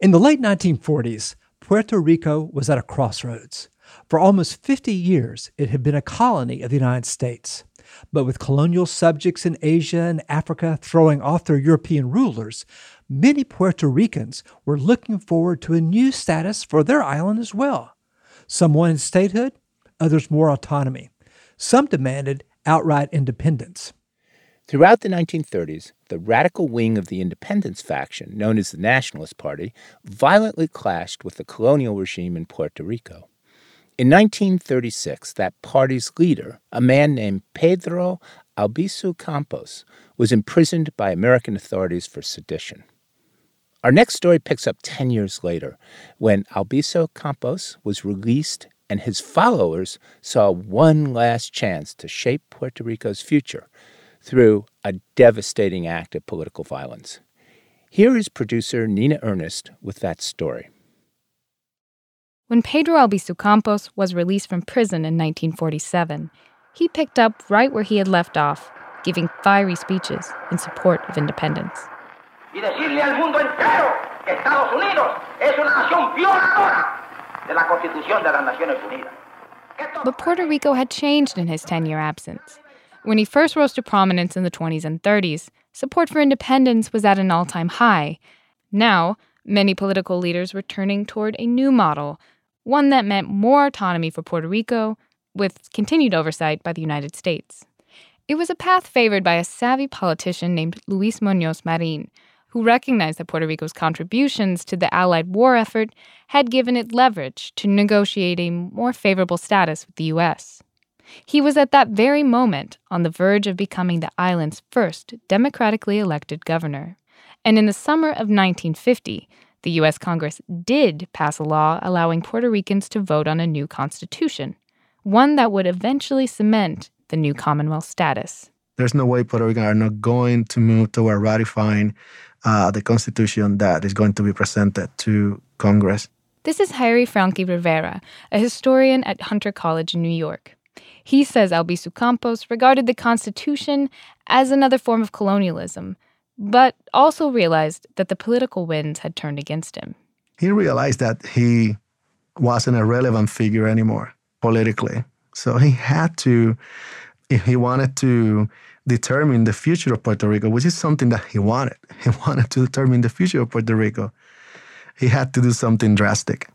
In the late 1940s, Puerto Rico was at a crossroads. For almost 50 years, it had been a colony of the United States. But with colonial subjects in Asia and Africa throwing off their European rulers, many Puerto Ricans were looking forward to a new status for their island as well. Some wanted statehood, others more autonomy. Some demanded outright independence. Throughout the 1930s, the radical wing of the independence faction, known as the Nationalist Party, violently clashed with the colonial regime in Puerto Rico. In 1936, that party's leader, a man named Pedro Albizu Campos, was imprisoned by American authorities for sedition. Our next story picks up 10 years later when Albizu Campos was released and his followers saw one last chance to shape Puerto Rico's future through a devastating act of political violence. Here is producer Nina Earnest with that story. When Pedro Albizu Campos was released from prison in 1947, he picked up right where he had left off, giving fiery speeches in support of independence. Y decirle al mundo entero que Estados Unidos es una nación violadora de la Constitución de las Naciones Unidas. But Puerto Rico had changed in his 10 year absence. When he first rose to prominence in the 20s and 30s, support for independence was at an all time high. Now, many political leaders were turning toward a new model, one that meant more autonomy for Puerto Rico, with continued oversight by the United States. It was a path favored by a savvy politician named Luis Muñoz Marin, who recognized that Puerto Rico's contributions to the Allied war effort had given it leverage to negotiate a more favorable status with the U.S. He was at that very moment on the verge of becoming the island's first democratically elected governor. And in the summer of 1950, the U.S. Congress did pass a law allowing Puerto Ricans to vote on a new constitution, one that would eventually cement the new Commonwealth status. There's no way Puerto Ricans are not going to move toward ratifying uh, the constitution that is going to be presented to Congress. This is Harry Franqui Rivera, a historian at Hunter College in New York. He says Albizu Campos regarded the Constitution as another form of colonialism, but also realized that the political winds had turned against him. He realized that he wasn't a relevant figure anymore politically. So he had to, if he wanted to determine the future of Puerto Rico, which is something that he wanted, he wanted to determine the future of Puerto Rico, he had to do something drastic.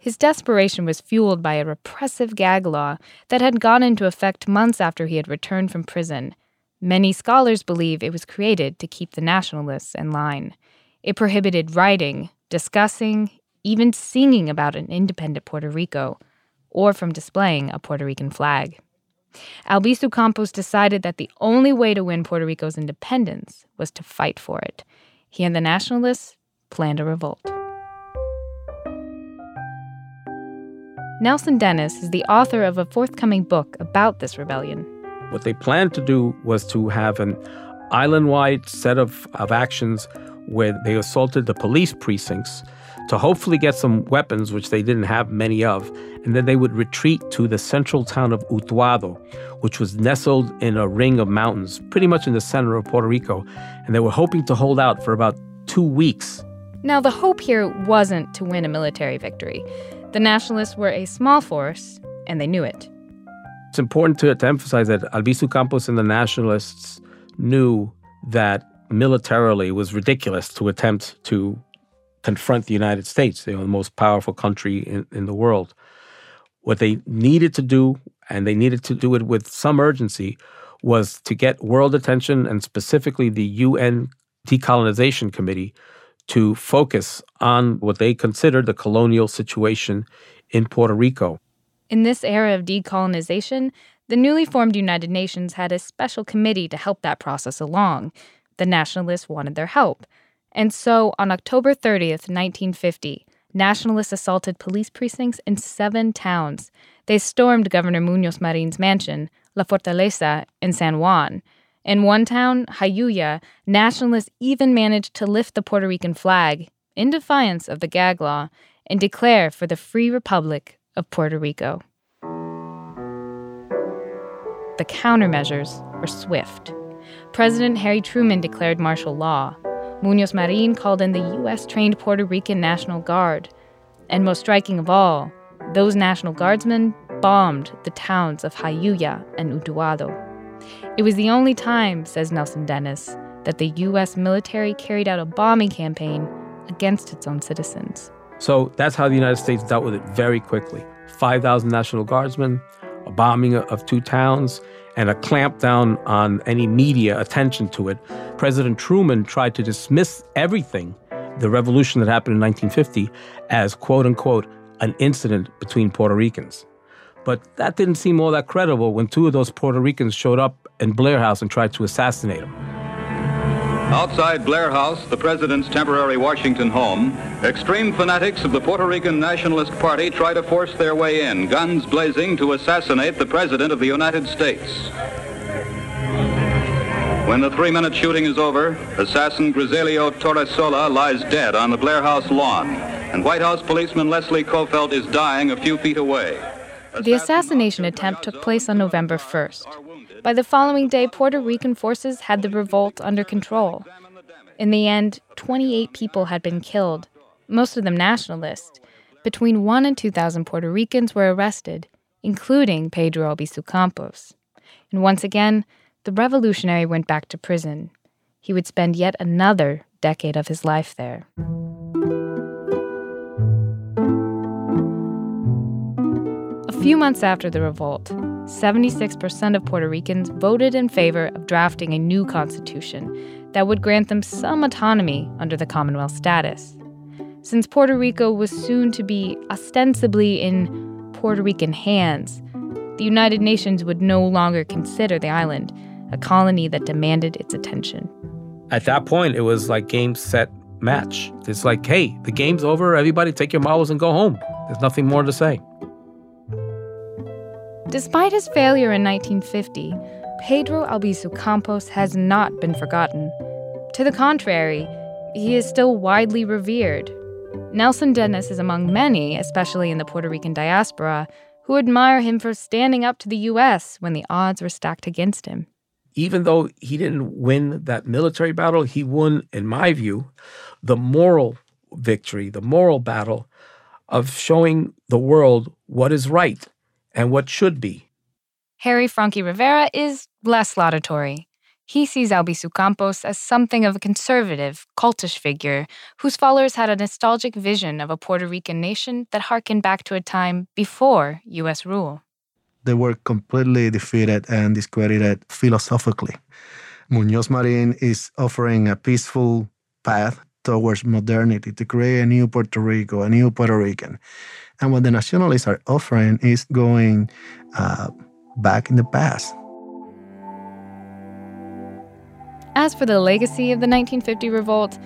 His desperation was fueled by a repressive gag law that had gone into effect months after he had returned from prison. Many scholars believe it was created to keep the nationalists in line. It prohibited writing, discussing, even singing about an independent Puerto Rico, or from displaying a Puerto Rican flag. Albizu Campos decided that the only way to win Puerto Rico's independence was to fight for it. He and the nationalists planned a revolt. Nelson Denis is the author of a forthcoming book about this rebellion. What they planned to do was to have an island wide set of, of actions where they assaulted the police precincts to hopefully get some weapons, which they didn't have many of, and then they would retreat to the central town of Utuado, which was nestled in a ring of mountains, pretty much in the center of Puerto Rico, and they were hoping to hold out for about two weeks. Now, the hope here wasn't to win a military victory. The Nationalists were a small force, and they knew it. It's important to, to emphasize that Albizu Campos and the Nationalists knew that militarily it was ridiculous to attempt to confront the United States, you know, the most powerful country in, in the world. What they needed to do, and they needed to do it with some urgency, was to get world attention and specifically the UN Decolonization Committee to focus on what they considered the colonial situation in Puerto Rico. In this era of decolonization, the newly formed United Nations had a special committee to help that process along. The nationalists wanted their help. And so, on October 30th, 1950, nationalists assaulted police precincts in seven towns. They stormed Governor Munoz Marin's mansion, La Fortaleza, in San Juan. In one town, Jayuya, nationalists even managed to lift the Puerto Rican flag in defiance of the gag law and declare for the Free Republic of Puerto Rico. The countermeasures were swift. President Harry Truman declared martial law. Munoz Marin called in the U.S. trained Puerto Rican National Guard. And most striking of all, those National Guardsmen bombed the towns of Jayuya and Utuado. It was the only time, says Nelson Denis, that the U.S. military carried out a bombing campaign against its own citizens. So that's how the United States dealt with it very quickly 5,000 National Guardsmen, a bombing of two towns, and a clampdown on any media attention to it. President Truman tried to dismiss everything, the revolution that happened in 1950, as quote unquote an incident between Puerto Ricans. But that didn't seem all that credible when two of those Puerto Ricans showed up in Blair House and tried to assassinate him. Outside Blair House, the president's temporary Washington home, extreme fanatics of the Puerto Rican Nationalist Party try to force their way in, guns blazing to assassinate the president of the United States. When the three-minute shooting is over, assassin Griselio Torresola lies dead on the Blair House lawn, and White House policeman Leslie Coffelt is dying a few feet away. The assassination attempt took place on November 1st. By the following day, Puerto Rican forces had the revolt under control. In the end, 28 people had been killed, most of them nationalists. Between 1 and 2,000 Puerto Ricans were arrested, including Pedro Albizu Campos. And once again, the revolutionary went back to prison. He would spend yet another decade of his life there. Few months after the revolt, 76% of Puerto Ricans voted in favor of drafting a new constitution that would grant them some autonomy under the Commonwealth status. Since Puerto Rico was soon to be ostensibly in Puerto Rican hands, the United Nations would no longer consider the island a colony that demanded its attention. At that point, it was like game, set, match. It's like, hey, the game's over. Everybody take your marbles and go home. There's nothing more to say. Despite his failure in 1950, Pedro Albizu Campos has not been forgotten. To the contrary, he is still widely revered. Nelson Denis is among many, especially in the Puerto Rican diaspora, who admire him for standing up to the U.S. when the odds were stacked against him. Even though he didn't win that military battle, he won, in my view, the moral victory, the moral battle of showing the world what is right and what should be. Harry Franqui Rivera is less laudatory. He sees Albizu Campos as something of a conservative, cultish figure whose followers had a nostalgic vision of a Puerto Rican nation that harkened back to a time before U.S. rule. They were completely defeated and discredited philosophically. Munoz Marin is offering a peaceful path towards modernity to create a new Puerto Rico, a new Puerto Rican. And what the nationalists are offering is going uh, back in the past. As for the legacy of the 1950 revolt,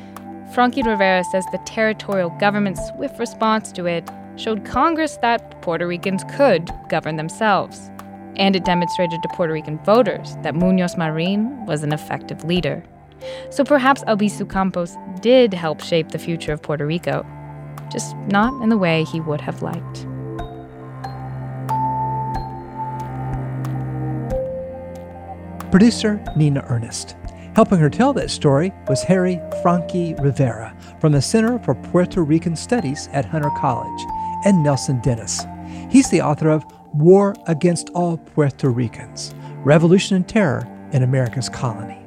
Franqui Rivera says the territorial government's swift response to it showed Congress that Puerto Ricans could govern themselves. And it demonstrated to Puerto Rican voters that Munoz Marin was an effective leader. So perhaps Albizu Campos did help shape the future of Puerto Rico just not in the way he would have liked. Producer Nina Earnest. Helping her tell that story was Harry Franqui Rivera from the Center for Puerto Rican Studies at Hunter College and Nelson Denis. He's the author of War Against All Puerto Ricans Revolution and Terror in America's Colony.